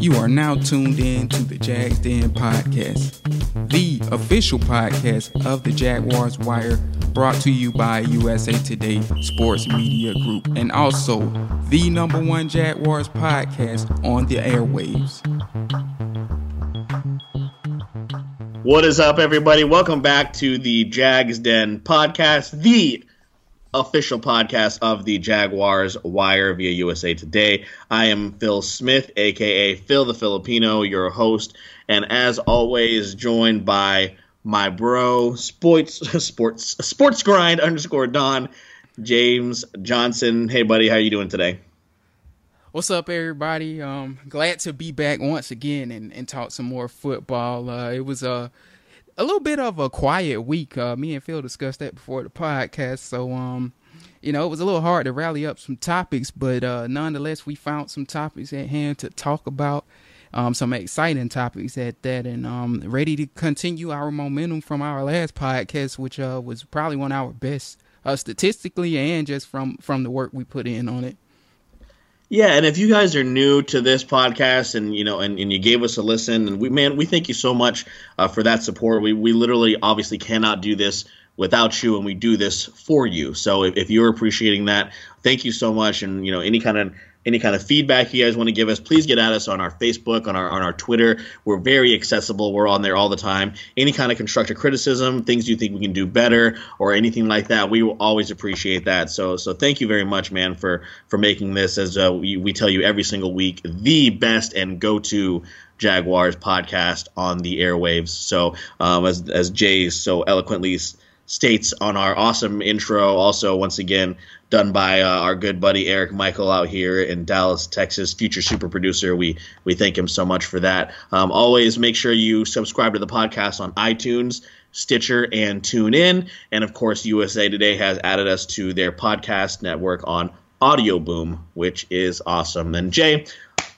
You are now tuned in to the Jags Den podcast, the official podcast of the Jaguars Wire, brought to you by USA Today Sports Media Group, and also the number one Jaguars podcast on the airwaves. What is up, everybody? Welcome back to the Jags Den podcast, the official podcast of the Jaguars Wire via USA Today. I am Phil Smith, aka Phil the Filipino, your host, and as always, joined by my bro, sports sports sports grind underscore Don James Johnson. Hey, buddy, how you doing today? What's up, everybody? Um, glad to be back once again and, and talk some more football. Uh, it was a a little bit of a quiet week. Uh, me and Phil discussed that before the podcast, so um, you know, it was a little hard to rally up some topics, but uh, nonetheless, we found some topics at hand to talk about. Um, some exciting topics at that, and um, ready to continue our momentum from our last podcast, which uh, was probably one of our best uh, statistically and just from from the work we put in on it. Yeah, and if you guys are new to this podcast and you know and, and you gave us a listen and we man we thank you so much uh, for that support. We we literally obviously cannot do this without you and we do this for you. So if, if you're appreciating that, thank you so much and you know any kind of any kind of feedback you guys want to give us, please get at us on our Facebook, on our on our Twitter. We're very accessible. We're on there all the time. Any kind of constructive criticism, things you think we can do better, or anything like that, we will always appreciate that. So so thank you very much, man, for for making this as uh, we, we tell you every single week the best and go to Jaguars podcast on the airwaves. So um, as as Jay so eloquently states on our awesome intro. Also, once again, done by uh, our good buddy Eric Michael out here in Dallas, Texas, future super producer. We we thank him so much for that. Um, always make sure you subscribe to the podcast on iTunes. Stitcher and tune in, and of course, USA Today has added us to their podcast network on Audio Boom, which is awesome. And Jay,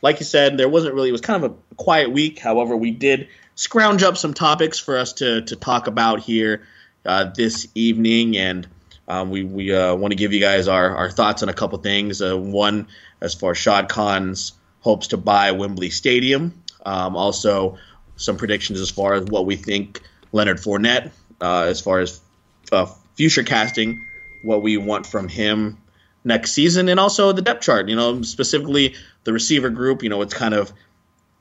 like you said, there wasn't really it was kind of a quiet week. However, we did scrounge up some topics for us to to talk about here uh, this evening, and um, we we uh, want to give you guys our, our thoughts on a couple things. Uh, one, as far as Shad Khan's hopes to buy Wembley Stadium, um, also some predictions as far as what we think Leonard Fournette, uh, as far as uh, future casting, what we want from him next season, and also the depth chart. You know, specifically the receiver group. You know, it's kind of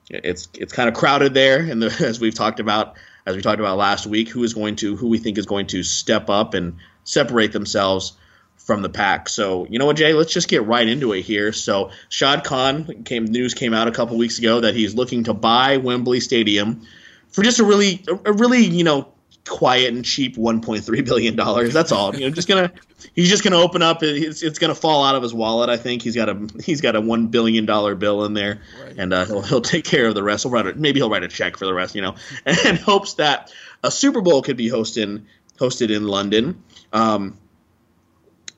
it's it's kind of crowded there, and the, as we've talked about as we talked about last week, who is going to who we think is going to step up and separate themselves from the pack. So you know what, Jay? Let's just get right into it here. So Shad Khan came news came out a couple weeks ago that he's looking to buy Wembley Stadium for just a really a really you know quiet and cheap 1.3 billion dollars. That's all. You know, just gonna he's just gonna open up. It's, it's gonna fall out of his wallet. I think he's got a he's got a one billion dollar bill in there, right. and uh, he'll he'll take care of the rest. He'll write a, maybe he'll write a check for the rest. You know, and hopes that a Super Bowl could be hosted hosted in London. Um,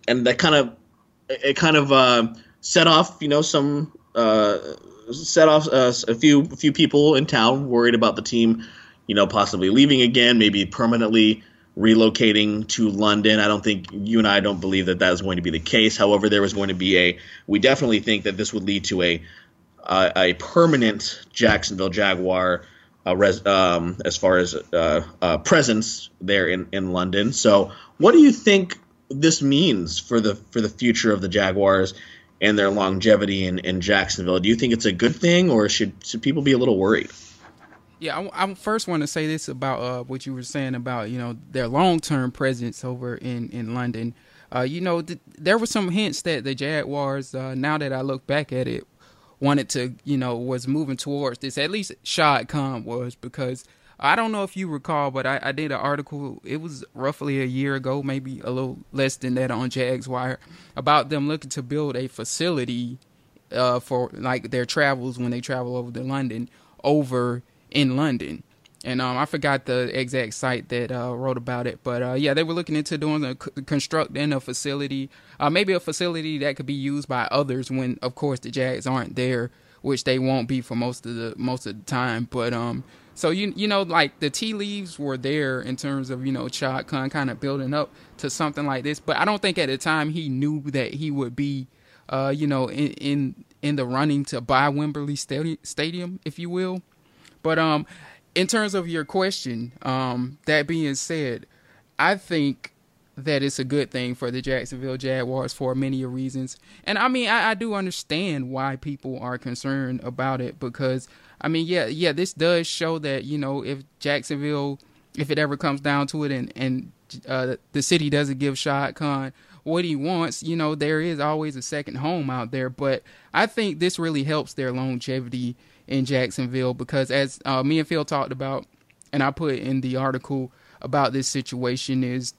and that kind of it kind of uh, set off you know some uh, set off uh, a few a few people in town worried about the team you know, possibly leaving again, maybe permanently relocating to London. I don't think you and I don't believe that that is going to be the case. However, there was going to be a. We definitely think that this would lead to a uh, a permanent Jacksonville Jaguar. Res, um, as far as uh, uh, presence there in, in London, so what do you think this means for the for the future of the Jaguars and their longevity in, in Jacksonville? Do you think it's a good thing, or should should people be a little worried? Yeah, I, I first want to say this about uh, what you were saying about you know their long term presence over in in London. Uh, you know, th- there were some hints that the Jaguars, uh, now that I look back at it, wanted to you know was moving towards this. At least Shad Khan was because I don't know if you recall, but I, I did an article. It was roughly a year ago, maybe a little less than that, on Jags Wire about them looking to build a facility uh, for like their travels when they travel over to London over in London. And um, I forgot the exact site that uh, wrote about it, but uh, yeah, they were looking into doing a constructing a facility, uh, maybe a facility that could be used by others when, of course, the Jags aren't there, which they won't be for most of the most of the time. But um, so you you know, like the tea leaves were there in terms of you know Shad Khan kind of building up to something like this, but I don't think at the time he knew that he would be, uh, you know, in, in in the running to buy Wembley Stadium, if you will. But um, in terms of your question, um, that being said, I think that it's a good thing for the Jacksonville Jaguars for many reasons. And I mean, I, I, do understand why people are concerned about it because, I mean, yeah, yeah, this does show that, you know, if Jacksonville, if it ever comes down to it and, and uh, the city doesn't give Shad Khan what he wants, you know, there is always a second home out there. But I think this really helps their longevity in Jacksonville because, as uh, me and Phil talked about, and I put in the article about this situation, is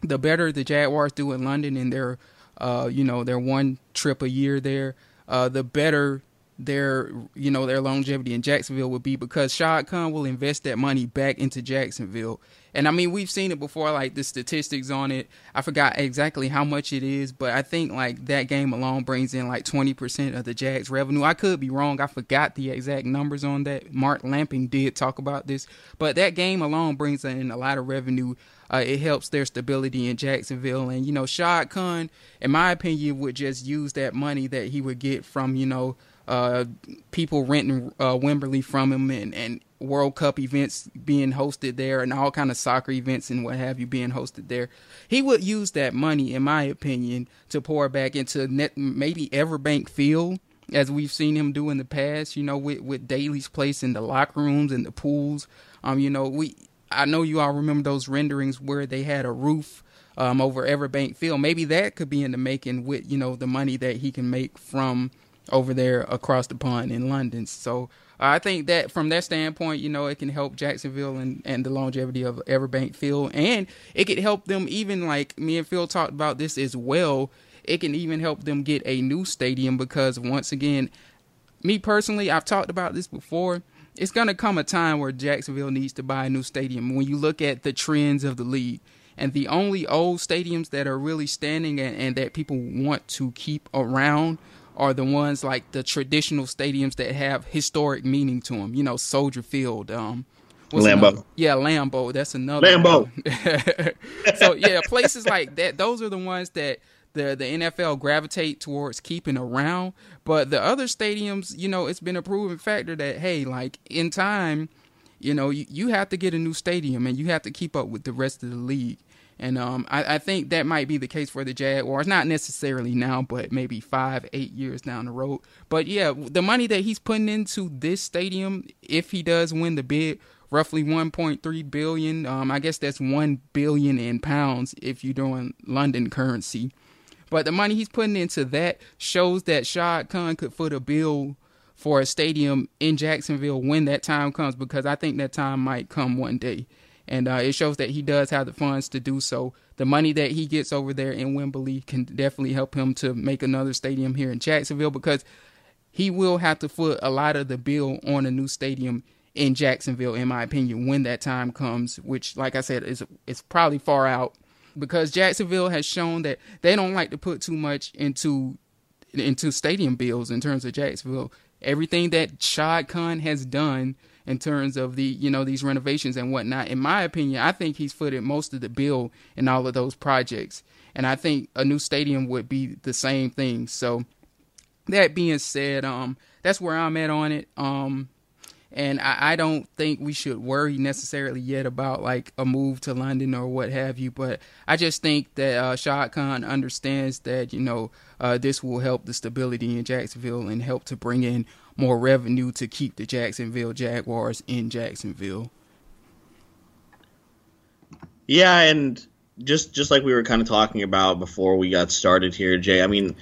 the better the Jaguars do in London in their, uh, you know, their one trip a year there, uh, the better their, you know, their longevity in Jacksonville would be because Shad Khan will invest that money back into Jacksonville. And I mean, we've seen it before, like the statistics on it. I forgot exactly how much it is, but I think like that game alone brings in like 20% of the Jags revenue. I could be wrong. I forgot the exact numbers on that. Mark Lamping did talk about this, but that game alone brings in a lot of revenue uh, it helps their stability in Jacksonville. And, you know, Shad Khan, in my opinion, would just use that money that he would get from, you know, uh, people renting uh, Wembley from him and, and World Cup events being hosted there and all kind of soccer events and what have you being hosted there. He would use that money, in my opinion, to pour back into net, maybe Everbank Field as we've seen him do in the past, you know, with, with Daily's place in the locker rooms and the pools. Um, you know, we I know you all remember those renderings where they had a roof um, over Everbank Field. Maybe that could be in the making with you know the money that he can make from over there across the pond in London. So I think that from that standpoint, you know, it can help Jacksonville and, and the longevity of Everbank Field, and it could help them even like me and Phil talked about this as well. It can even help them get a new stadium because once again, me personally, I've talked about this before it's going to come a time where Jacksonville needs to buy a new stadium. When you look at the trends of the league, and the only old stadiums that are really standing and, and that people want to keep around are the ones like the traditional stadiums that have historic meaning to them. You know, Soldier Field. Um, Lambeau. Another? Yeah, Lambeau. That's another. Lambeau. so yeah, places like that. Those are the ones that the the NFL gravitate towards keeping around. But the other stadiums, you know, it's been a proven factor that hey, like in time, you know, you, you have to get a new stadium and you have to keep up with the rest of the league. And um, I, I think that might be the case for the Jaguars. Not necessarily now, but maybe five, eight years down the road. But yeah, the money that he's putting into this stadium, if he does win the bid, roughly 1.3 billion. Um, I guess that's one billion in pounds if you're doing London currency. But the money he's putting into that shows that Shad Khan could foot a bill for a stadium in Jacksonville when that time comes, because I think that time might come one day. And uh, it shows that he does have the funds to do so. The money that he gets over there in Wembley can definitely help him to make another stadium here in Jacksonville because he will have to foot a lot of the bill on a new stadium in Jacksonville, in my opinion, when that time comes, which, like I said, is it's probably far out because Jacksonville has shown that they don't like to put too much into into stadium bills in terms of Jacksonville. Everything that Shad Khan has done in terms of the you know these renovations and whatnot, in my opinion, I think he's footed most of the bill in all of those projects, and I think a new stadium would be the same thing. So that being said, um, that's where I'm at on it. Um, and I, I, don't think we should worry necessarily yet about like a move to London or what have you. But I just think that uh, Shad Khan understands that you know uh, this will help the stability in Jacksonville and help to bring in more revenue to keep the Jacksonville Jaguars in Jacksonville. Yeah, and just just like we were kind of talking about before we got started here, Jay. I mean,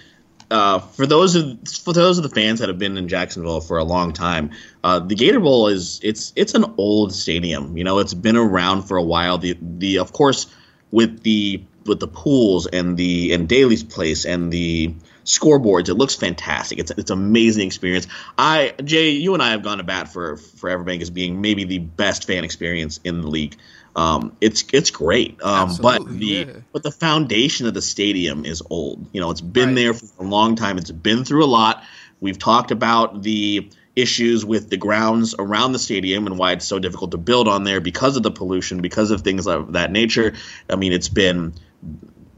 uh, for those of for those of the fans that have been in Jacksonville for a long time, uh, the Gator Bowl is it's it's an old stadium. You know, it's been around for a while. The the of course with the with the pools and the and Daily's place and the scoreboards, it looks fantastic. It's it's an amazing experience. I Jay, you and I have gone to bat for for Everbank as being maybe the best fan experience in the league. Um, it's it's great, um, but the yeah. but the foundation of the stadium is old. You know, it's been right. there for a long time. It's been through a lot. We've talked about the issues with the grounds around the stadium and why it's so difficult to build on there because of the pollution, because of things of that nature. I mean, it's been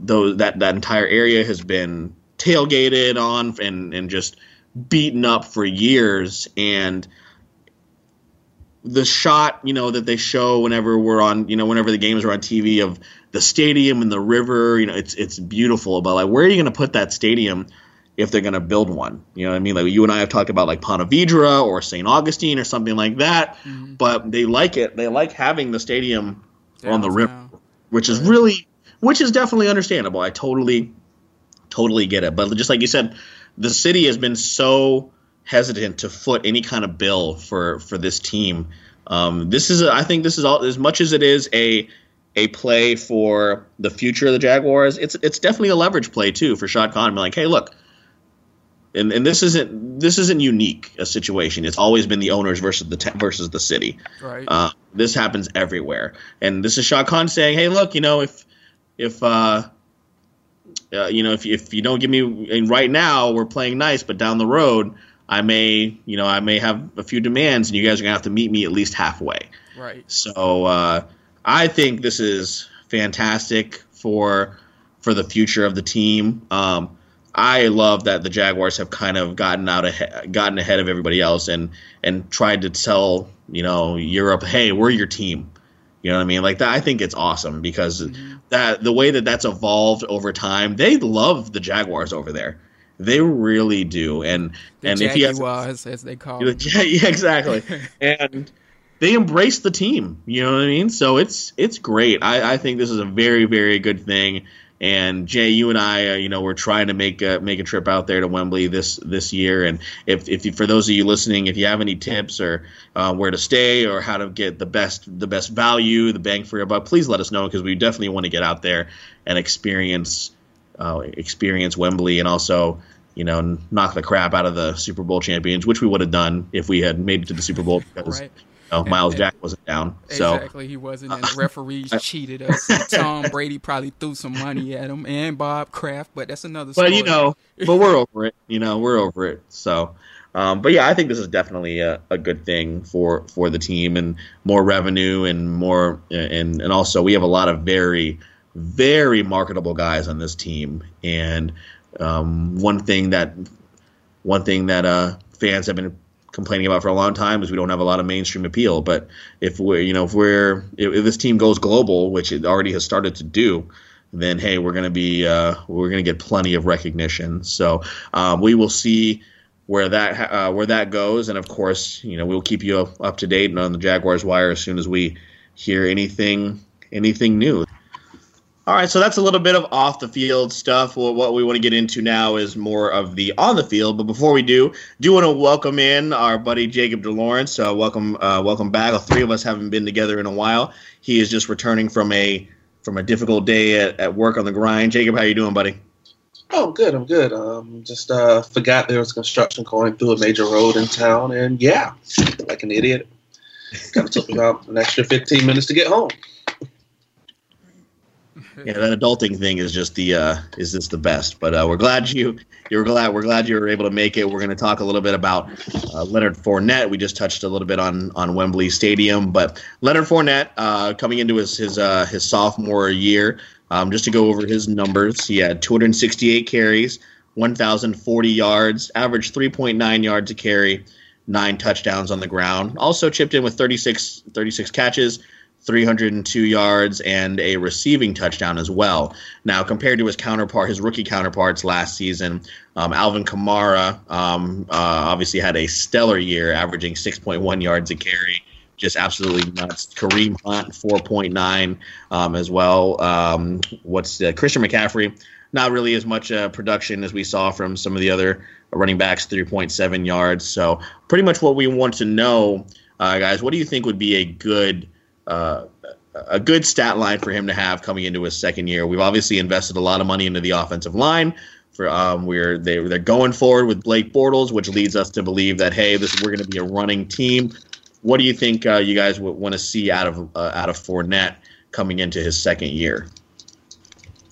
though that that entire area has been tailgated on and and just beaten up for years. And the shot you know that they show whenever we're on you know whenever the games are on TV of the stadium and the river you know it's it's beautiful. But like where are you going to put that stadium if they're going to build one? You know what I mean? Like you and I have talked about like Ponte Vedra or St. Augustine or something like that. Mm-hmm. but they like it. They like having the stadium on the river which is really which is definitely understandable. I totally totally get it but just like you said the city has been so hesitant to foot any kind of bill for for this team. Um, this is, a, I think, this is all as much as it is a a play for the future of the Jaguars. It's it's definitely a leverage play too for Shad Khan. Like, hey, look, and and this isn't this isn't unique a situation. It's always been the owners versus the te- versus the city. Right. Uh, this happens everywhere, and this is Shad Khan saying, hey, look, you know, if if uh, uh, you know if if you don't give me right now, we're playing nice, but down the road I may, you know, I may have a few demands, and you guys are gonna have to meet me at least halfway. Right. So uh, I think this is fantastic for for the future of the team. Um, I love that the Jaguars have kind of gotten out ahead, gotten ahead of everybody else, and and tried to tell you know Europe, hey, we're your team. You know what I mean? Like that. I think it's awesome because mm-hmm. that the way that that's evolved over time, they love the Jaguars over there. They really do, and the and if you have, as they call it, yeah, yeah, exactly, and they embrace the team. You know what I mean? So it's it's great. I, I think this is a very very good thing. And Jay, you and I, uh, you know, we're trying to make a, make a trip out there to Wembley this this year. And if, if you, for those of you listening, if you have any tips or uh, where to stay or how to get the best the best value, the bang for your buck, please let us know because we definitely want to get out there and experience uh, experience Wembley and also you know knock the crap out of the Super Bowl champions, which we would have done if we had made it to the Super Bowl because. right. Know, Myles and, Jack wasn't down. So exactly, he wasn't. And the referees cheated us. Tom Brady probably threw some money at him, and Bob Kraft. But that's another. Story. But you know, but we're over it. You know, we're over it. So, um, but yeah, I think this is definitely a, a, good thing for for the team and more revenue and more and and also we have a lot of very very marketable guys on this team. And um, one thing that one thing that uh, fans have been complaining about for a long time is we don't have a lot of mainstream appeal. But if we're you know if we're if, this team goes global, which it already has started to do, then hey, we're gonna be uh, we're gonna get plenty of recognition. So um, we will see where that uh, where that goes, and of course, you know we'll keep you up to date and on the Jaguars wire as soon as we hear anything anything new. All right, so that's a little bit of off the field stuff. Well, what we want to get into now is more of the on the field. But before we do, do want to welcome in our buddy Jacob DeLawrence. Uh, welcome, uh, welcome back. All three of us haven't been together in a while. He is just returning from a from a difficult day at, at work on the grind. Jacob, how you doing, buddy? Oh, I'm good. I'm good. Um, just uh, forgot there was construction going through a major road in town, and yeah, like an idiot, got took about an extra 15 minutes to get home yeah, that adulting thing is just the uh, is just the best. But uh, we're glad you you're glad we're glad you were able to make it. We're going to talk a little bit about uh, Leonard Fournette. We just touched a little bit on on Wembley Stadium, but Leonard Fournette uh, coming into his his uh, his sophomore year. Um, just to go over his numbers, he had 268 carries, 1,040 yards, averaged 3.9 yards a carry, nine touchdowns on the ground. Also chipped in with 36 36 catches 302 yards and a receiving touchdown as well. Now, compared to his counterpart, his rookie counterparts last season, um, Alvin Kamara um, uh, obviously had a stellar year, averaging 6.1 yards a carry. Just absolutely nuts. Kareem Hunt, 4.9 um, as well. Um, what's uh, Christian McCaffrey? Not really as much uh, production as we saw from some of the other running backs, 3.7 yards. So, pretty much what we want to know, uh, guys. What do you think would be a good uh, a good stat line for him to have coming into his second year. We've obviously invested a lot of money into the offensive line. For um, we're they they're going forward with Blake Bortles, which leads us to believe that hey, this we're going to be a running team. What do you think uh, you guys would want to see out of uh, out of Fournette coming into his second year?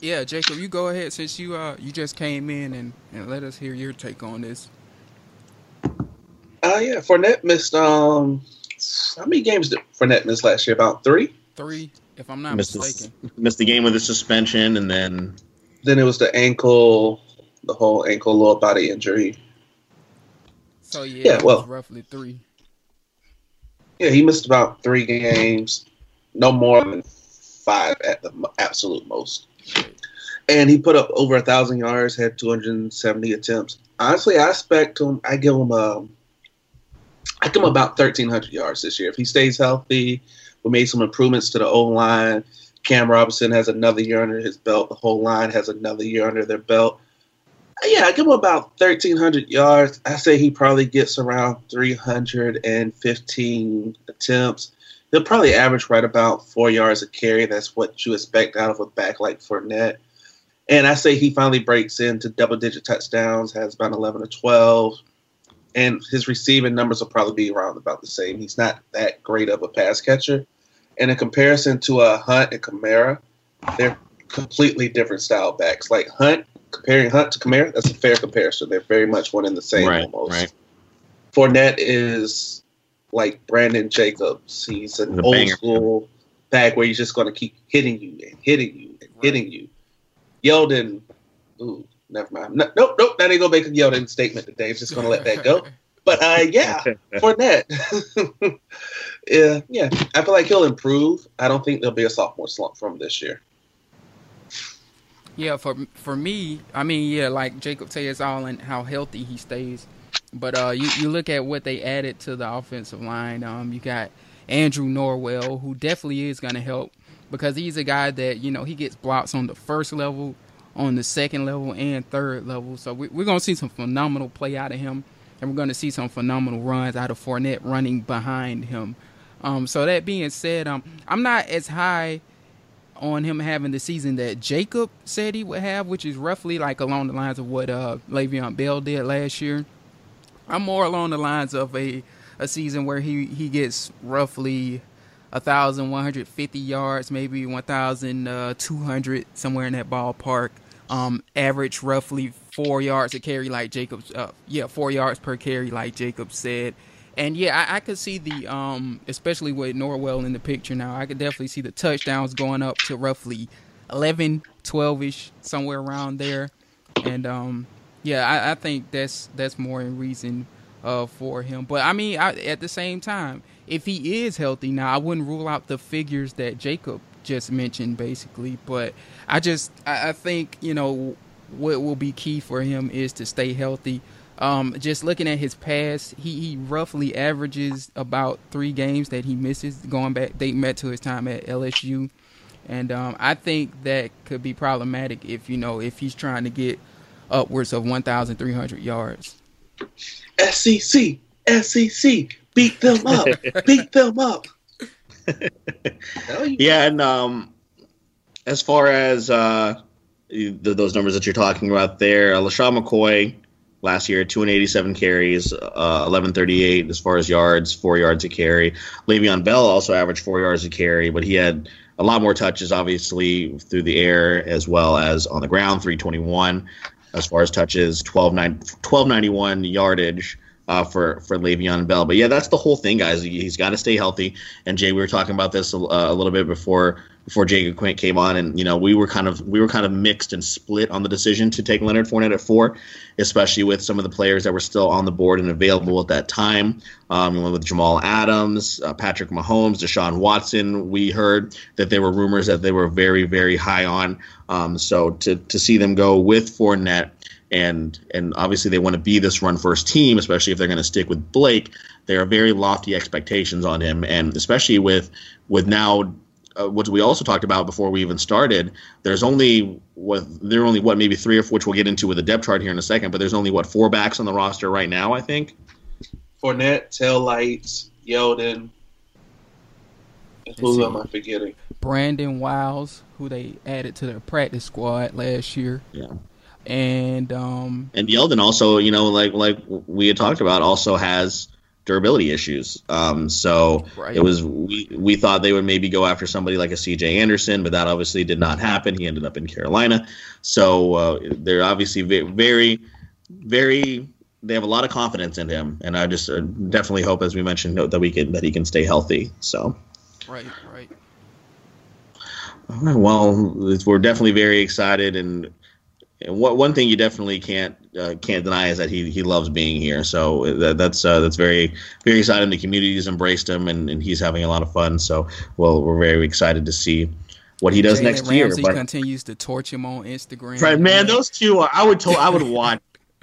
Yeah, Jacob, you go ahead since you uh you just came in and, and let us hear your take on this. Uh yeah, Fournette missed um how many games did Fournette miss last year? About three. Three, if I'm not missed mistaken. The, missed the game with the suspension, and then then it was the ankle, the whole ankle lower body injury. So yeah, Yeah, well- roughly three. Yeah, he missed about three games, no more than five at the absolute most. And he put up over a thousand yards, had 270 attempts. Honestly, I expect him. I give him a. I come about 1,300 yards this year if he stays healthy. We made some improvements to the O line. Cam Robinson has another year under his belt. The whole line has another year under their belt. Yeah, I give him about 1,300 yards. I say he probably gets around 315 attempts. He'll probably average right about four yards a carry. That's what you expect out of a back like Fournette. And I say he finally breaks into double digit touchdowns, has about 11 or 12. And his receiving numbers will probably be around about the same. He's not that great of a pass catcher. And in comparison to a Hunt and Kamara, they're completely different style backs. Like Hunt, comparing Hunt to Kamara, that's a fair comparison. They're very much one in the same Right, almost. right. Fournette is like Brandon Jacobs. He's an He's a old banger. school back where he's just going to keep hitting you and hitting you and hitting you. Yeldon, ooh, never mind. No, nope, nope. That ain't gonna make a Yeldon statement today. He's just gonna let that go. But uh, yeah, for Fournette. yeah, yeah. I feel like he'll improve. I don't think there'll be a sophomore slump from this year. Yeah, for for me, I mean, yeah, like Jacob said, it's all in how healthy he stays. But uh, you you look at what they added to the offensive line. Um, you got Andrew Norwell, who definitely is going to help because he's a guy that you know he gets blocks on the first level, on the second level, and third level. So we, we're going to see some phenomenal play out of him, and we're going to see some phenomenal runs out of Fournette running behind him. Um, so that being said, um, I'm not as high on him having the season that Jacob said he would have, which is roughly like along the lines of what uh, Le'Veon Bell did last year. I'm more along the lines of a a season where he he gets roughly a thousand one hundred fifty yards, maybe one thousand uh, two hundred somewhere in that ballpark. Um, average roughly four yards a carry, like Jacobs. Uh, yeah, four yards per carry, like Jacob said. And yeah, I, I could see the um, especially with Norwell in the picture now. I could definitely see the touchdowns going up to roughly 11, 12 ish, somewhere around there. And um, yeah, I, I think that's that's more in reason uh, for him. But I mean, I, at the same time, if he is healthy now, I wouldn't rule out the figures that Jacob just mentioned, basically. But I just I, I think you know what will be key for him is to stay healthy. Um, just looking at his past, he, he roughly averages about three games that he misses going back dating back to his time at LSU, and um, I think that could be problematic if you know if he's trying to get upwards of 1,300 yards. SEC, SEC, beat them up, beat them up. Yeah, and um, as far as uh, those numbers that you're talking about there, uh, LeSean McCoy last year, 287 carries, uh, 1138 as far as yards, four yards a carry. Le'Veon Bell also averaged four yards a carry, but he had a lot more touches, obviously, through the air as well as on the ground, 321 as far as touches, 1291 yardage. Uh, for for Le'Veon Bell, but yeah, that's the whole thing, guys. He, has got to stay healthy. And Jay, we were talking about this a, a little bit before before Jacob Quint came on, and you know we were kind of we were kind of mixed and split on the decision to take Leonard Fournette at four, especially with some of the players that were still on the board and available at that time. Um, we went with Jamal Adams, uh, Patrick Mahomes, Deshaun Watson. We heard that there were rumors that they were very very high on. Um, so to to see them go with Fournette and and obviously they want to be this run first team, especially if they're going to stick with Blake. There are very lofty expectations on him, and especially with with now uh, what we also talked about before we even started. There's only what there are only what maybe three or four, which we'll get into with the depth chart here in a second. But there's only what four backs on the roster right now, I think. Fournette, Tail Lights, Yeldon. Who am I forgetting? Brandon Wilds, who they added to their practice squad last year. Yeah. And um And Yeldon also, you know, like like we had talked about, also has durability issues. Um, so Right. it was we we thought they would maybe go after somebody like a C.J. Anderson, but that obviously did not happen. He ended up in Carolina. So uh, they're obviously very, very. They have a lot of confidence in him, and I just uh, definitely hope, as we mentioned, that we can that he can stay healthy. So. right, right. All right, Well, we're definitely very excited, and what one thing you definitely can't uh, can't deny is that he he loves being here. So that, that's uh, that's very very exciting. The community's embraced him, and, and he's having a lot of fun. So well, we're very excited to see what he does Jalen next Ramsey year. But, continues to torch him on Instagram. right, man, those two are. I would to, I would watch.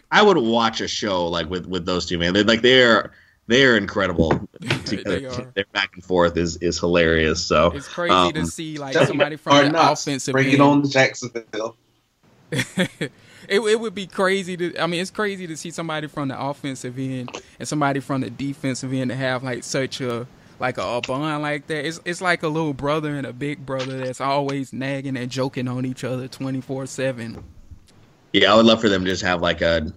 I would watch a show like with with those two, man. They're like they're they're incredible. They are. Their back and forth is is hilarious. So It's crazy um, to see like somebody from the not. offensive Bring end. it on to Jacksonville. it, it would be crazy to I mean it's crazy to see somebody from the offensive end and somebody from the defensive end to have like such a like a, a bond like that. It's it's like a little brother and a big brother that's always nagging and joking on each other twenty four seven. Yeah, I would love for them to just have like a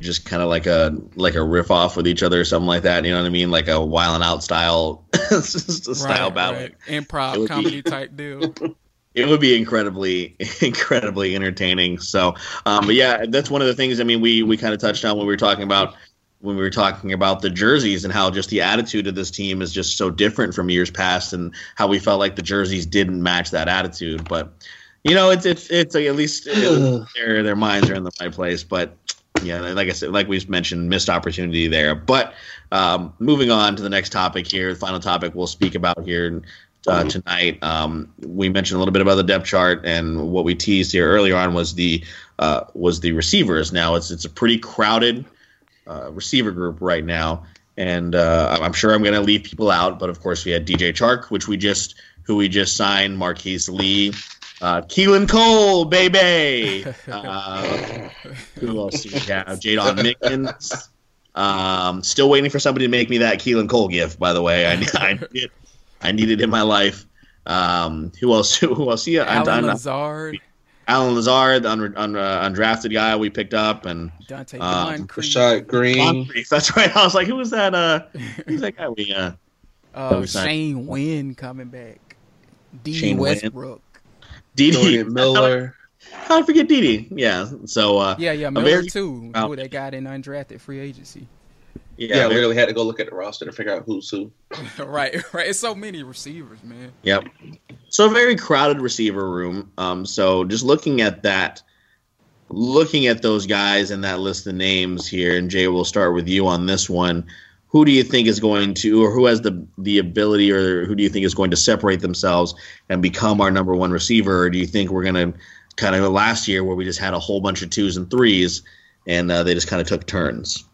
just kind of like a like a riff off with each other or something like that. You know what I mean? Like a wild and out style style battle. It Improv would be- comedy type deal. It would be incredibly incredibly entertaining. So, um, but yeah, that's one of the things. I mean, we we kind of touched on when we were talking about when we were talking about the jerseys and how just the attitude of this team is just so different from years past, and how we felt like the jerseys didn't match that attitude. But you know, it's it's it's at least their their minds are in the right place. But yeah, like I said, like we've mentioned, missed opportunity there. But um, moving on to the next topic here, the final topic we'll speak about here uh, tonight. Um, we mentioned a little bit about the depth chart, and what we teased here earlier on was the uh, was the receivers. Now it's it's a pretty crowded uh, receiver group right now, and uh, I'm sure I'm going to leave people out. But of course, we had DJ Chark, which we just who we just signed, Marquise Lee. Uh, Keelan Cole, baby. Uh, who else do we have? Jaydon Mickens. Um, still waiting for somebody to make me that Keelan Cole gift. By the way, I, I I needed in my life. Um, who else? Who else? Yeah, I'm, Alan I'm, Lazard, Allen Lazard, the un, un, uh, undrafted guy we picked up, and Donte Um, Moncrief, Rashad Greene. Moncrief. That's right. I was like, who was that? Uh, who's that guy? We uh, uh, we signed- Shane Wynn coming back, D Shane Wynn. Westbrook. Dede Dorian Miller. How I forget Dede? Yeah. So uh, Yeah, yeah, a Miller very- too. Wow. Who they got in undrafted free agency. Yeah, Yeah, literally had to go look at the roster to figure out who's who. right, right. It's so many receivers, man. Yep. So a very crowded receiver room. Um, so just looking at that, looking at those guys and that list of names here, and Jay, we'll start with you on this one. Who do you think is going to, or who has the the ability, or who do you think is going to separate themselves and become our number one receiver? Or do you think we're going to kind of last year where we just had a whole bunch of twos and threes, and uh, they just kind of took turns?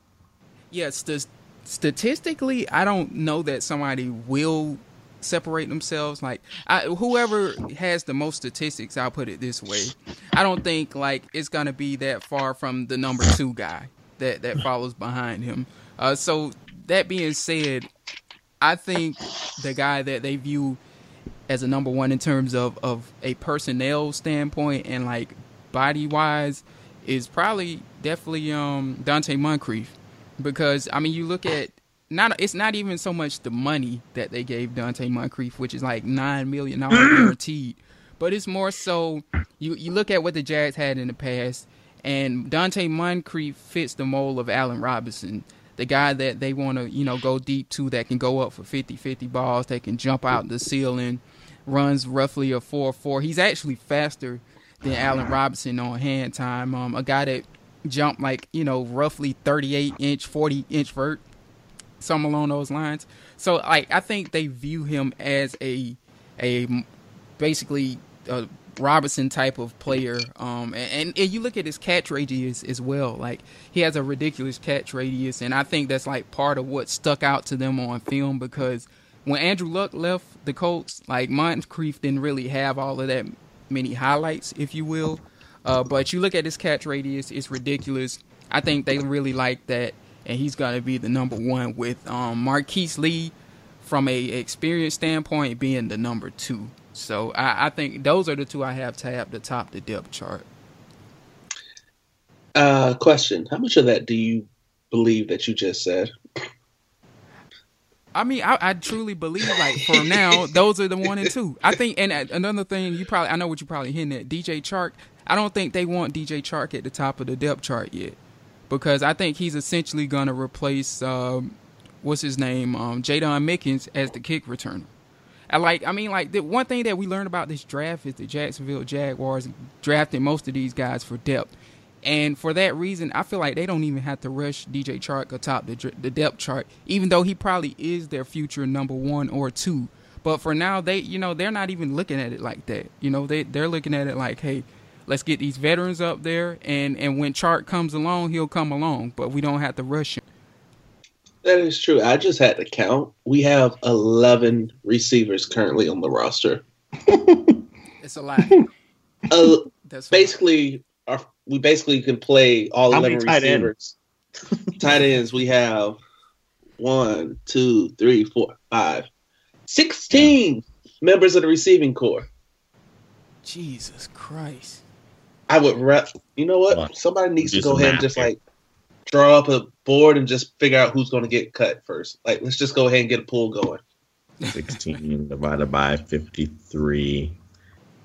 Yes, yeah, statistically, I don't know that somebody will separate themselves. Like I, whoever has the most statistics, I'll put it this way. I don't think like it's gonna be that far from the number two guy that that follows behind him. Uh, so that being said, I think the guy that they view as a number one in terms of of a personnel standpoint and like body wise is probably definitely um Donte Moncrief because I mean you look at not it's not even so much the money that they gave Donte Moncrief, which is like nine million dollars guaranteed, but it's more so you you look at what the Jags had in the past, and Donte Moncrief fits the mold of Allen Robinson, the guy that they want to you know go deep to that can go up for 50-50 balls, that can jump out the ceiling, runs roughly a four four. He's actually faster than Allen Robinson on hand time. Um, a guy that jumped like you know roughly 38 inch 40 inch vert something along those lines. So like i think they view him as a a basically a robinson type of player um and, and you look at his catch radius as well. Like he has a ridiculous catch radius and i think that's like part of what stuck out to them on film because when andrew luck left the colts like moncrief didn't really have all of that many highlights if you will uh, but you look at his catch radius, it's ridiculous. I think they really like that, and he's going to be the number one with um, Marquise Lee, from a experience standpoint, being the number two. So I, I think those are the two I have tabbed atop the depth chart. Uh, question: How much of that do you believe that you just said? I mean, I, I truly believe like for now, those are the one and two. I think, and another thing, you probably I know what you're probably hitting at. DJ Chark, I don't think they want DJ Chark at the top of the depth chart yet, because I think he's essentially gonna replace um, what's his name, um, Jaydon Mickens as the kick returner. I like. I mean, like the one thing that we learned about this draft is the Jacksonville Jaguars drafting most of these guys for depth, and for that reason, I feel like they don't even have to rush DJ Chark atop the the depth chart, even though he probably is their future number one or two. But for now, they you know they're not even looking at it like that. You know, they they're looking at it like, hey, let's get these veterans up there, and and when Chark comes along, he'll come along, but we don't have to rush him. That is true. I just had to count. We have 11 receivers currently on the roster. it's a lot. Uh, That's basically, our, we basically can play all How 11 receivers. Tight, tight ends, we have one, two, three, four, five, 16 members of the receiving corps. Jesus Christ. I would, rep. you know what? Somebody needs to go ahead and just like draw up a board and just figure out who's going to get cut first. Like, let's just go ahead and get a pool going. 16 divided by 53.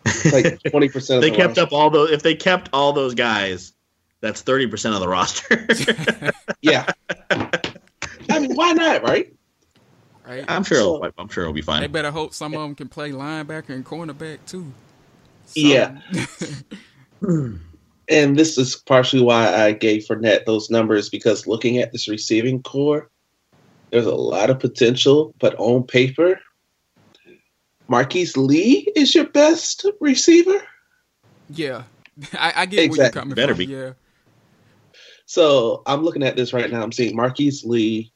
like 20% They the kept roster. up all those, if they kept all those guys, that's 30% of the roster. yeah. I mean, why not, right? Right. I'm sure. So, it'll, I'm sure it'll be fine. They better hope some of them can play linebacker and cornerback too. So. Yeah. And this is partially why I gave Fournette those numbers because looking at this receiving core, there's a lot of potential, but on paper, Marquise Lee is your best receiver. Yeah, I, I get exactly. where you're coming Better from. Be. Yeah. So I'm looking at this right now. I'm seeing Marquise Lee,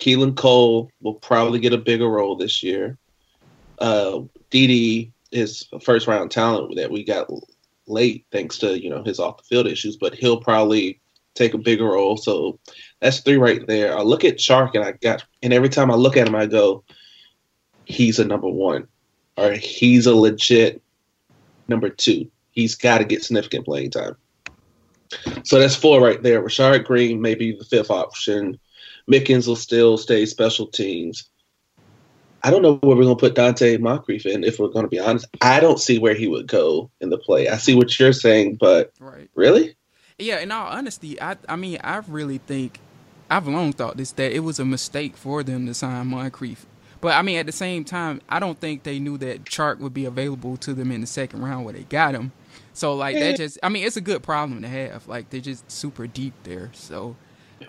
Keelan Cole will probably get a bigger role this year. Uh, Dede is a first round talent that we got late thanks to you know his off the field issues, but he'll probably take a bigger role. So that's three right there. I look at Chark and I got and every time I look at him, I go, he's a number one, or he's a legit number two. He's got to get significant playing time. So that's four right there. Rashard Greene may be the fifth option. Mickens will still stay special teams. I don't know where we're going to put Donte Moncrief in. If we're going to be honest, I don't see where he would go in the play. I see what you're saying, but right. really, yeah. In all honesty, I I mean, I really think I've long thought this that it was a mistake for them to sign Moncrief. But I mean, at the same time, I don't think they knew that Chark would be available to them in the second round where they got him. So like that just, I mean, it's a good problem to have. Like they're just super deep there. So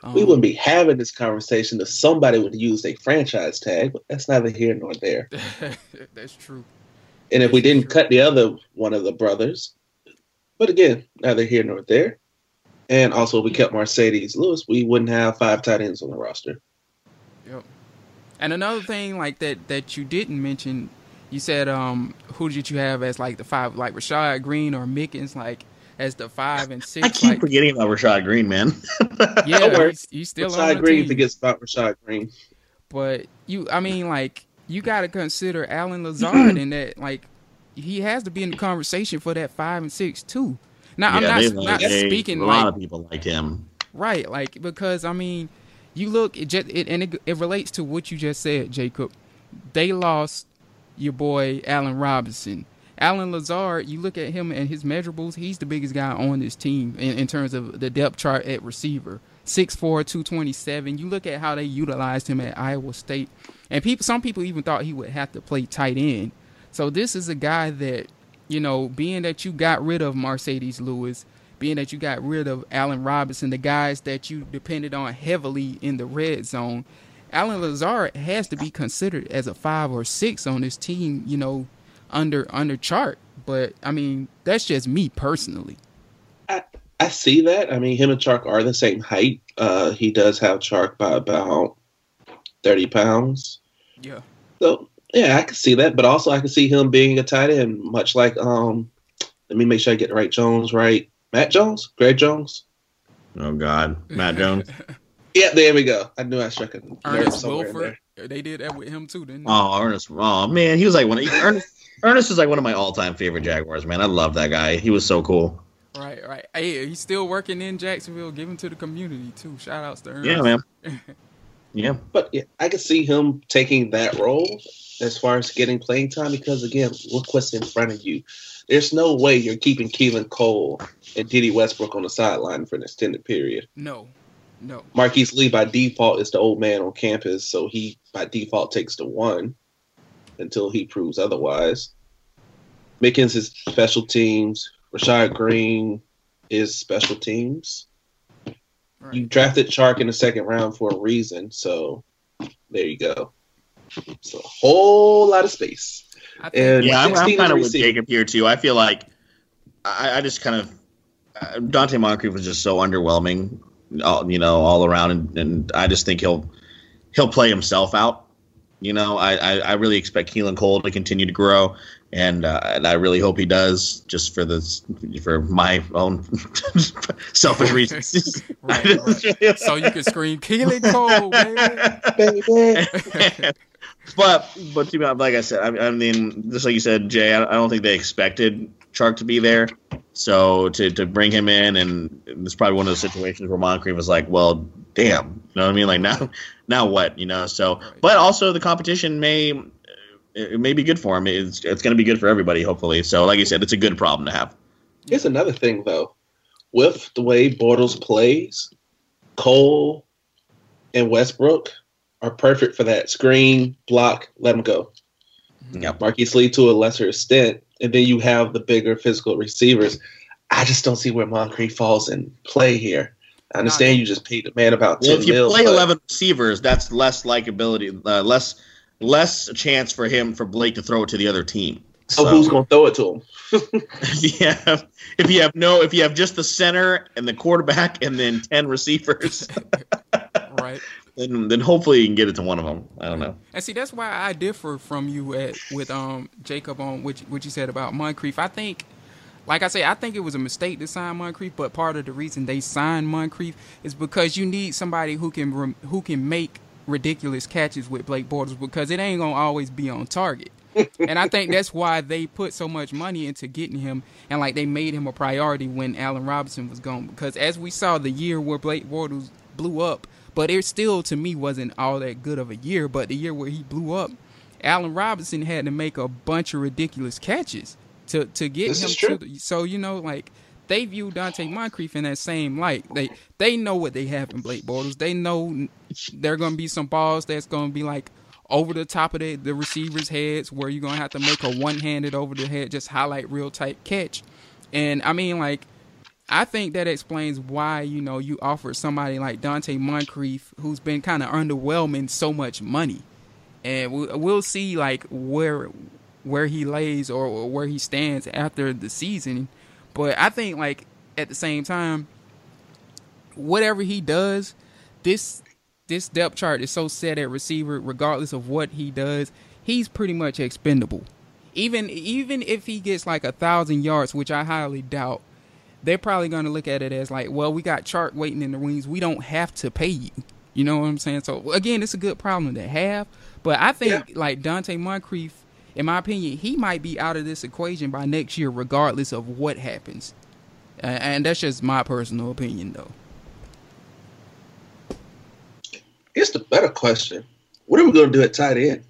um, we wouldn't be having this conversation if somebody would use a franchise tag, but that's neither here nor there. that's true. And if we didn't true. cut the other one of the brothers, but again, neither here nor there. And also, if we kept Marcedes Lewis, we wouldn't have five tight ends on the roster. Yep. And another thing like that that you didn't mention, you said um who did you have as like the five like Rashard Greene or Mickens like as the five and six. I keep like, forgetting about Rashard Greene, man. yeah, he's, he's, still Rashard on Greene team. forgets about Rashard Greene. But you, I mean, like you got to consider Allen Lazard in that. Like he has to be in the conversation for that five and six too. Now yeah, I'm not not speaking. A lot like, of people like him, right? Like because I mean, you look it just it, and it, it relates to what you just said, Jacob. They lost your boy Allen Robinson. Allen Lazard, you look at him and his measurables, he's the biggest guy on this team in, in terms of the depth chart at receiver. 6'4", 227. You look at how they utilized him at Iowa State. And people some people even thought he would have to play tight end. So this is a guy that, you know, being that you got rid of Marcedes Lewis, being that you got rid of Allen Robinson, the guys that you depended on heavily in the red zone, Allen Lazard has to be considered as a five or six on this team, you know, under under Chark. But I mean, that's just me personally. I, I see that. I mean, him and Chark are the same height. Uh, he does have Chark by about thirty pounds. Yeah. So yeah, I can see that. But also, I can see him being a tight end, much like um. Let me make sure I get the right Jones right. Matt Jones, Greg Jones. Oh God, Matt Jones. yeah, there we go. I knew I struck a Ernest Wilford. They did that with him too, didn't they? Oh, Ernest. Oh man, he was like one. Of, Ernest. Ernest is like one of my all-time favorite Jaguars, man. I love that guy. He was so cool. Right, right. Hey, he's still working in Jacksonville, giving to the community too. Shout outs to Ernest. Yeah, man. yeah, but yeah, I could see him taking that role as far as getting playing time because again, look what's in front of you. There's no way you're keeping Keelan Cole and Dede Westbrook on the sideline for an extended period. No, no. Marquise Lee by default is the old man on campus, so he by default takes the one. Until he proves otherwise. Mickens is special teams. Rashad Greene is special teams. Right. You drafted Chark in the second round for a reason, so there you go. It's a whole lot of space. And Yeah, I'm, I'm kind of with. Jacob here too. I feel like I, I just kind of uh, Donte Moncrief was just so underwhelming, all, you know, all around, and, and I just think he'll he'll play himself out. You know, I, I, I really expect Keelan Cole to continue to grow, and uh, and I really hope he does, just for this for my own selfish reasons. Right, right. so you can scream Keelan Cole, baby. but but to be honest, like I said, I, I mean, just like you said, Jay, I, I don't think they expected Chark to be there. So to, to bring him in, and it's probably one of those situations where Moncrief was like, "Well, damn," you know what I mean? Like now, now what? You know? So, but also the competition may it may be good for him. It's it's going to be good for everybody, hopefully. So, like you said, it's a good problem to have. Here's another thing, though. With the way Bortles plays, Cole and Westbrook are perfect for that. Screen, block, let him go. Yep. Marquise Lee to a lesser extent. And then you have the bigger physical receivers. I just don't see where Moncrief falls in play here. I understand you just paid the man about Well, 10 if you mil, play but eleven receivers, that's less likability, uh, less less chance for him for Blake to throw it to the other team. So who's going to throw it to him? if you have if you have no if you have just the center and the quarterback and then 10 receivers right. then then hopefully you can get it to one of them i don't know And see, that's why I differ from you at with um Jacob on what what you said about Moncrief. I think, like I say, I think it was a mistake to sign Moncrief, but part of the reason they signed Moncrief is because you need somebody who can who can make ridiculous catches with Blake Bortles because it ain't gonna always be on target. and I think that's why they put so much money into getting him, and like they made him a priority when Allen Robinson was gone. Because as we saw, the year where Blake Bortles blew up, but it still to me wasn't all that good of a year. But the year where he blew up, Allen Robinson had to make a bunch of ridiculous catches to to get This him to. so you know, like they view Donte Moncrief in that same light. They they know what they have in Blake Bortles. They know there are gonna be some balls that's gonna be like over the top of the, the receivers' heads where you're gonna have to make a one handed over the head, just highlight real type catch. And I mean, like, I think that explains why you know you offered somebody like Donte Moncrief, who's been kind of underwhelming, so much money. And we'll, we'll see like where where he lays or, or where he stands after the season. But I think like at the same time, whatever he does, this this depth Chark is so set at receiver, regardless of what he does, he's pretty much expendable. Even even if he gets like a thousand yards, which I highly doubt, they're probably going to look at it as like, well, we got chart waiting in the wings. We don't have to pay you. You know what I'm saying? So again, it's a good problem to have. But I think like Donte Moncrief, in my opinion, he might be out of this equation by next year, regardless of what happens. Uh, and that's just my personal opinion, though. It's the better question. What are we going to do at tight end?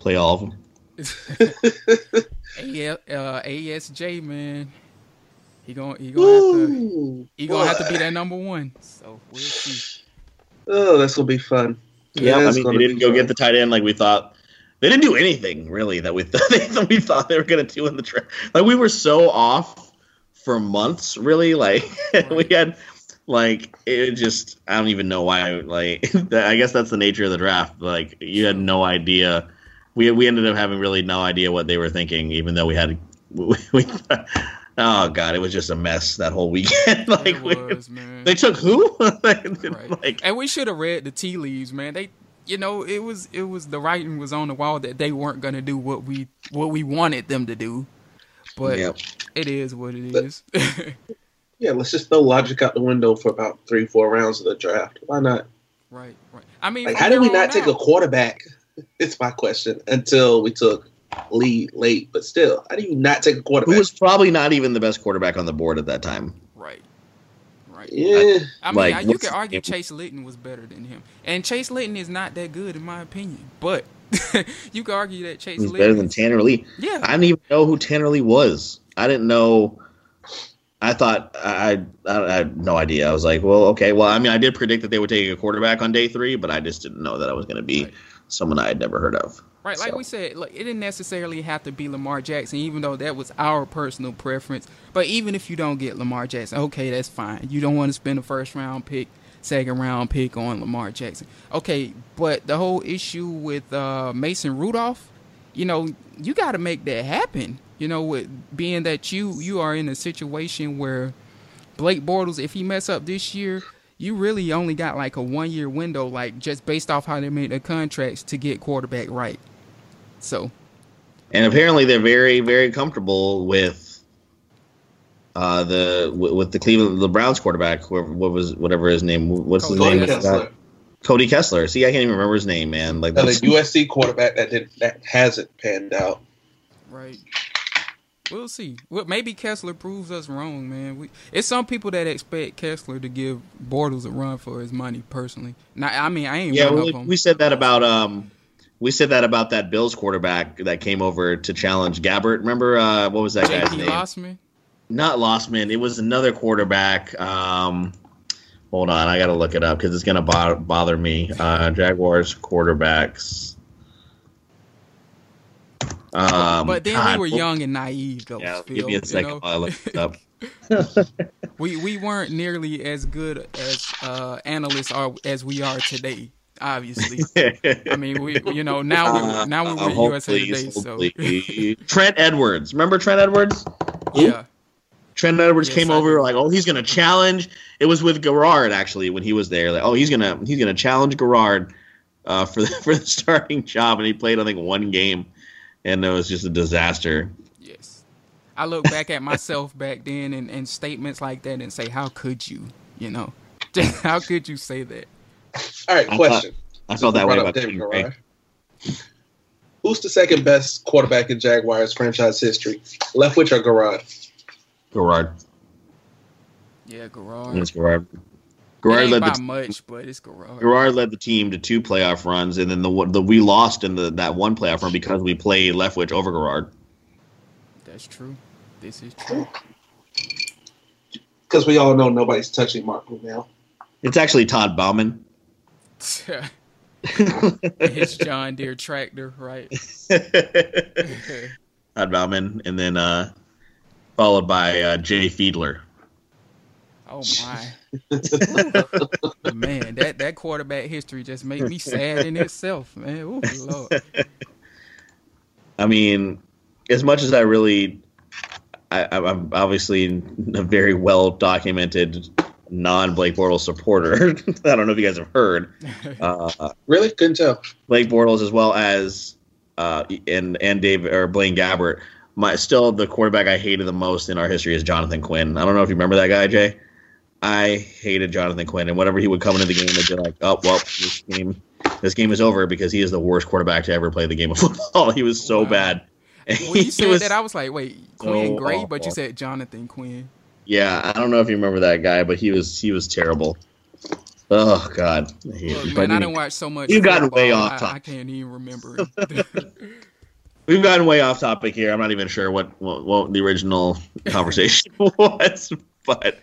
play all of them A- uh, ASJ man, he gonna he gonna have to he gonna have to be that number one. So we'll see. Oh, that's going to be fun. yeah i mean gonna they didn't go fun. get the tight end like we thought they didn't do anything really that we thought we thought they were going to do in the draft like we were so off for months really like we had like it just i don't even know why like i guess that's the nature of the draft like you had no idea we we ended up having really no idea what they were thinking even though we had we, we oh god it was just a mess that whole weekend like it we, they took who like, Right. like and we should have read the tea leaves, man. They, you know, it was it was the writing was on the wall that they weren't gonna do what we what we wanted them to do. But Yep. it is what it is. But- Yeah, let's just throw logic out the window for about three, four rounds of the draft. Why not? right, right. I mean, Like, how did we not take a quarterback? It's my question. Until we took Lee late, but still, how do you not take a quarterback? who was probably not even the best quarterback on the board at that time Right, right. yeah, I mean, Like, I- you could argue Chase Litton was better than him, and Chase Litton is not that good in my opinion. But you could argue that Chase He's Litton better than Tanner Lee. Yeah, I didn't even know who Tanner Lee was. I didn't know. I thought I, I, I had no idea. I was like, well, okay. Well, I mean, I did predict that they would take a quarterback on day three, but I just didn't know that I was going to be Right. someone I had never heard of. Right, like So- we said, like, it didn't necessarily have to be Lamar Jackson, even though that was our personal preference. But even if you don't get Lamar Jackson, okay, that's fine. You don't want to spend a first round pick, second round pick on Lamar Jackson. Okay, but the whole issue with uh, Mason Rudolph, you know, you got to make that happen. You know, with being that you you are in a situation where Blake Bortles, if he mess up this year, you really only got like a one year window, like just based off how they made the contracts to get quarterback right. So And apparently, they're very, very comfortable with uh, the with with the Cleveland the Browns quarterback. Whoever, what was whatever his name? What's his name? Kessler. Cody Kessler. See, I can't even remember his name, man. Like And a that's USC quarterback that did that hasn't panned out. Right. We'll see. Well, maybe Kessler proves us wrong, man. We, it's some people that expect Kessler to give Bortles a run for his money. Personally, now I mean I ain't yeah. We, of we said that about um. We said that about that Bills quarterback that came over to challenge Gabbert. Remember uh, what was that guy's J.P. name? Losman. Not Losman. It was another quarterback. Um, hold on, I got to look it up because it's gonna bo- bother me. Uh, Jaguars quarterbacks. Um, but then God, we were young and naive, though. Yeah, Phil, give me a you second know? while I look it up. we we weren't nearly as good as uh, analysts are as we are today. Obviously, I mean we you know now we Uh, now we're with USA please, Today, so. Trent Edwards. Remember Trent Edwards? yeah. Trent Edwards Yes, came I over do. like, oh, he's gonna challenge. It was with Garrard actually when he was there. Like, oh, he's gonna he's gonna challenge Garrard uh, for the for the starting job, and he played I think one game, and it was just a disaster. Yes. I look back at myself back then and, and statements like that and say, how could you? You know, how could you say that? All right, I question. I felt that way about David David Gray. Garrard. Who's the second best quarterback in Jaguars franchise history? Leftwich or Garrard? Garrard. Yeah, Garrard. It's Garrard. It Garrard led by the much, but it's Garrard. Garrard led the team to two playoff runs, and then the the we lost in the that one playoff run because we played Leftwich over Garrard. That's true. This is true. Because we all know nobody's touching Mark now. It's actually Todd Bouman. His John Deere tractor, right? Todd Bouman, and then uh, followed by uh, Jay Fiedler. Oh my. man, that, that quarterback history just made me sad in itself, man. Ooh, Lord. I mean, as much as I really, I, I'm obviously a very well documented non Blake Bortles supporter. I don't know if you guys have heard. Uh, Really? Couldn't tell. Blake Bortles as well as uh, and and Dave or Blaine Gabbert. My still the quarterback I hated the most in our history is Jonathan Quinn. I don't know if you remember that guy, Jay. I hated Jonathan Quinn, and whenever he would come into the game, they'd be like, "Oh, well, this game, this game is over because he is the worst quarterback to ever play the game of football. he was so Wow. bad." When you said was- that, I was like, wait, Quinn so Gray, but you said Jonathan Quinn. Yeah, I don't know if you remember that guy, but he was he was terrible. Oh God, I Look, man, But I didn't watch so much. You've gotten way off I, topic. I can't even remember. We've gotten way off topic here. I'm not even sure what what, what the original conversation was, but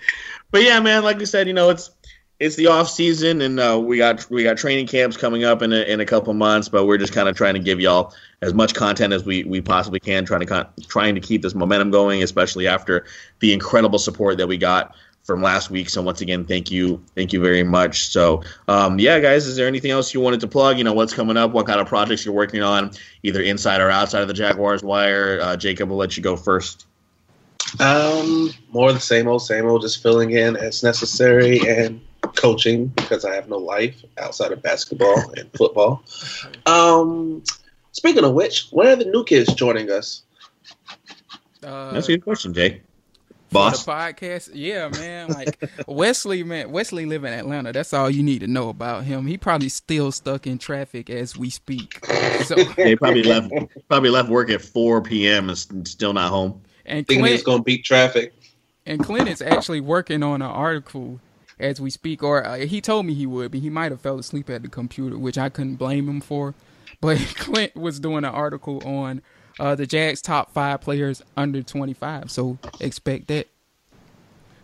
but yeah, man. Like we said, you know, it's it's the off season, and uh, we got we got training camps coming up in a, in a couple months. But we're just kind of trying to give y'all as much content as we, we possibly can, trying to con- trying to keep this momentum going, especially after the incredible support that we got from last week. So once again, thank you, thank you very much. So um, yeah, guys, is there anything else you wanted to plug? You know, what's coming up? What kind of projects you're working on, either inside or outside of the Jaguars wire? Uh, Jacob, we'll let you go first. Um, more of the same old, same old, just filling in as necessary and coaching because I have no life outside of basketball and football. Um, speaking of which, when are the new kids joining us? Uh, That's a good question, Jay. Boss. podcast. Yeah, man. Like Wesley, man. Wesley live in Atlanta. That's all you need to know about him. He probably still stuck in traffic as we speak. So They probably left probably left work at 4 p.m. and still not home. and Thinking he's going to beat traffic. and Clint is actually working on an article as we speak. Or uh, he told me he would, but he might have fell asleep at the computer, which I couldn't blame him for. But Clint was doing an article on uh, the Jags' top five players under 25. So expect that.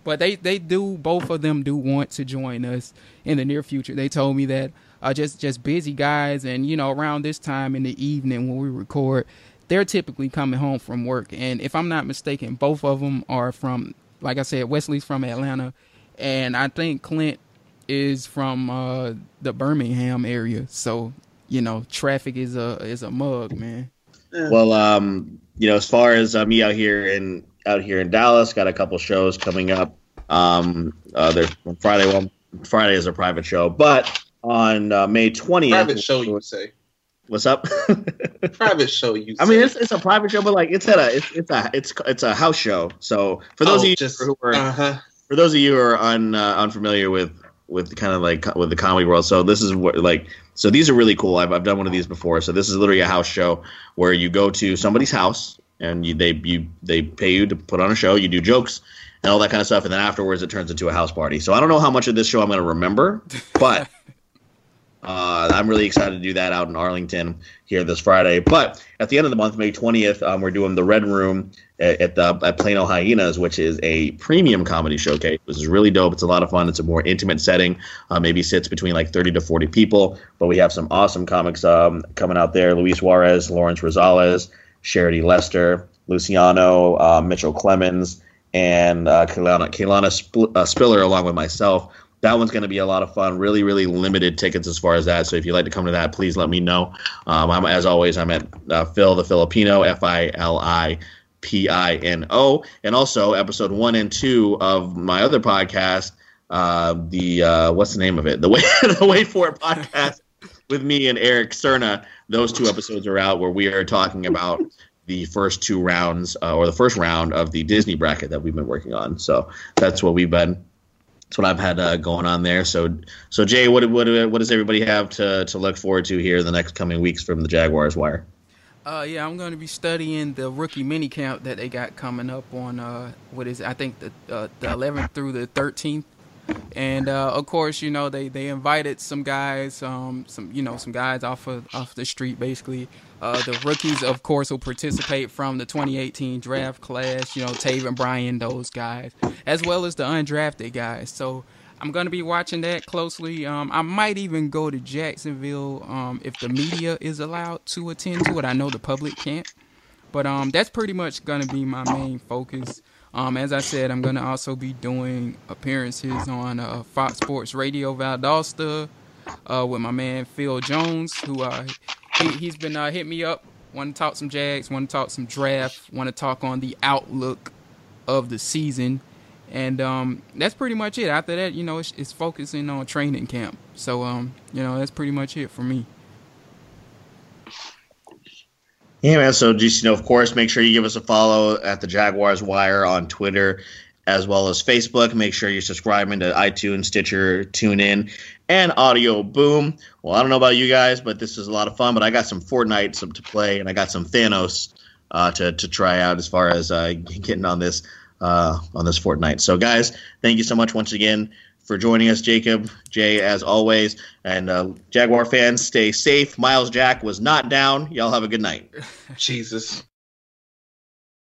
but they they do both of them do want to join us in the near future. They told me that uh, just just busy guys, and you know around this time in the evening when we record, they're typically coming home from work. And if I'm not mistaken, both of them are from, like I said, Wesley's from Atlanta, and I think Clint is from uh, the Birmingham area. So you know, traffic is a is a mug, man. Well, um, you know, as far as uh, me out here in out here in Dallas, got a couple shows coming up. Um, uh, there's Friday one. Friday is a private show, but on uh, May twentieth, private show you would say. What's up? private show you. I mean, it's, it's a private show, but like it's at a it's it's a it's it's a house show. So for those oh, of you just, who are uh-huh. For those of you who are un, uh, unfamiliar with with kind of like with the comedy world, so this is what like so these are really cool. I've I've done one of these before. So this is literally a house show where you go to somebody's house and you, they you they pay you to put on a show. You do jokes and all that kind of stuff, and then afterwards it turns into a house party. So I don't know how much of this show I'm going to remember, but uh, I'm really excited to do that out in Arlington here this Friday. But at the end of the month, May 20th, um, we're doing the Red Room at, at the at Plano Hyenas, which is a premium comedy showcase. This is really dope. It's a lot of fun. It's a more intimate setting. Uh, maybe sits between like 30 to 40 people, but we have some awesome comics um, coming out there. Luis Juarez, Lawrence Rosales, Charity Lester, Luciano, uh, Mitchell Clemens and uh, Sp- uh, Spiller along with myself. That one's going to be a lot of fun. Really, really limited tickets as far as that. So if you'd like to come to that, please let me know. Um, I'm, as always, I'm at uh, Phil the Filipino, F I L I P I N O, and also episode one and two of my other podcast. Uh, the uh, what's the name of it? The way the Wait for It podcast with me and Eric Cerna. Those two episodes are out where we are talking about the first two rounds uh, or the first round of the Disney bracket that we've been working on. So that's what we've been. That's what I've had uh, going on there. So, so Jay, what, what what does everybody have to to look forward to here in the next coming weeks from the Jaguars wire? Uh, yeah, I'm going to be studying the rookie mini camp that they got coming up on uh, what is it? I think the uh, the 11th through the 13th and uh, of course, you know they, they invited some guys, um, some you know some guys off of off the street, basically. Uh, the rookies, of course, will participate from the 2018 draft class. You know, Taven Bryan, those guys, as well as the undrafted guys. So I'm gonna be watching that closely. Um, I might even go to Jacksonville um, if the media is allowed to attend to it. I know the public can't, but um, that's pretty much gonna be my main focus. Um, as I said, I'm going to also be doing appearances on uh, Fox Sports Radio Valdosta uh, with my man Phil Jones, who uh, he, has been uh, hitting me up. Want to talk some Jags, want to talk some draft, want to talk on the outlook of the season. And um, that's pretty much it. After that, you know, it's, it's focusing on training camp. So, um, you know, that's pretty much it for me. Yeah, man. So just you know, of course, make sure you give us a follow at the Jaguars Wire on Twitter as well as Facebook. Make sure you're subscribing to iTunes, Stitcher, TuneIn, and Audio Boom. Well, I don't know about you guys, but this is a lot of fun. But I got some Fortnite some to play, and I got some Thanos uh, to to try out as far as uh, getting on this uh, on this Fortnite. So, guys, thank you so much once again for joining us, Jacob, Jay, as always. And uh, Jaguar fans, stay safe. Myles Jack was not down. Y'all have a good night. Jesus.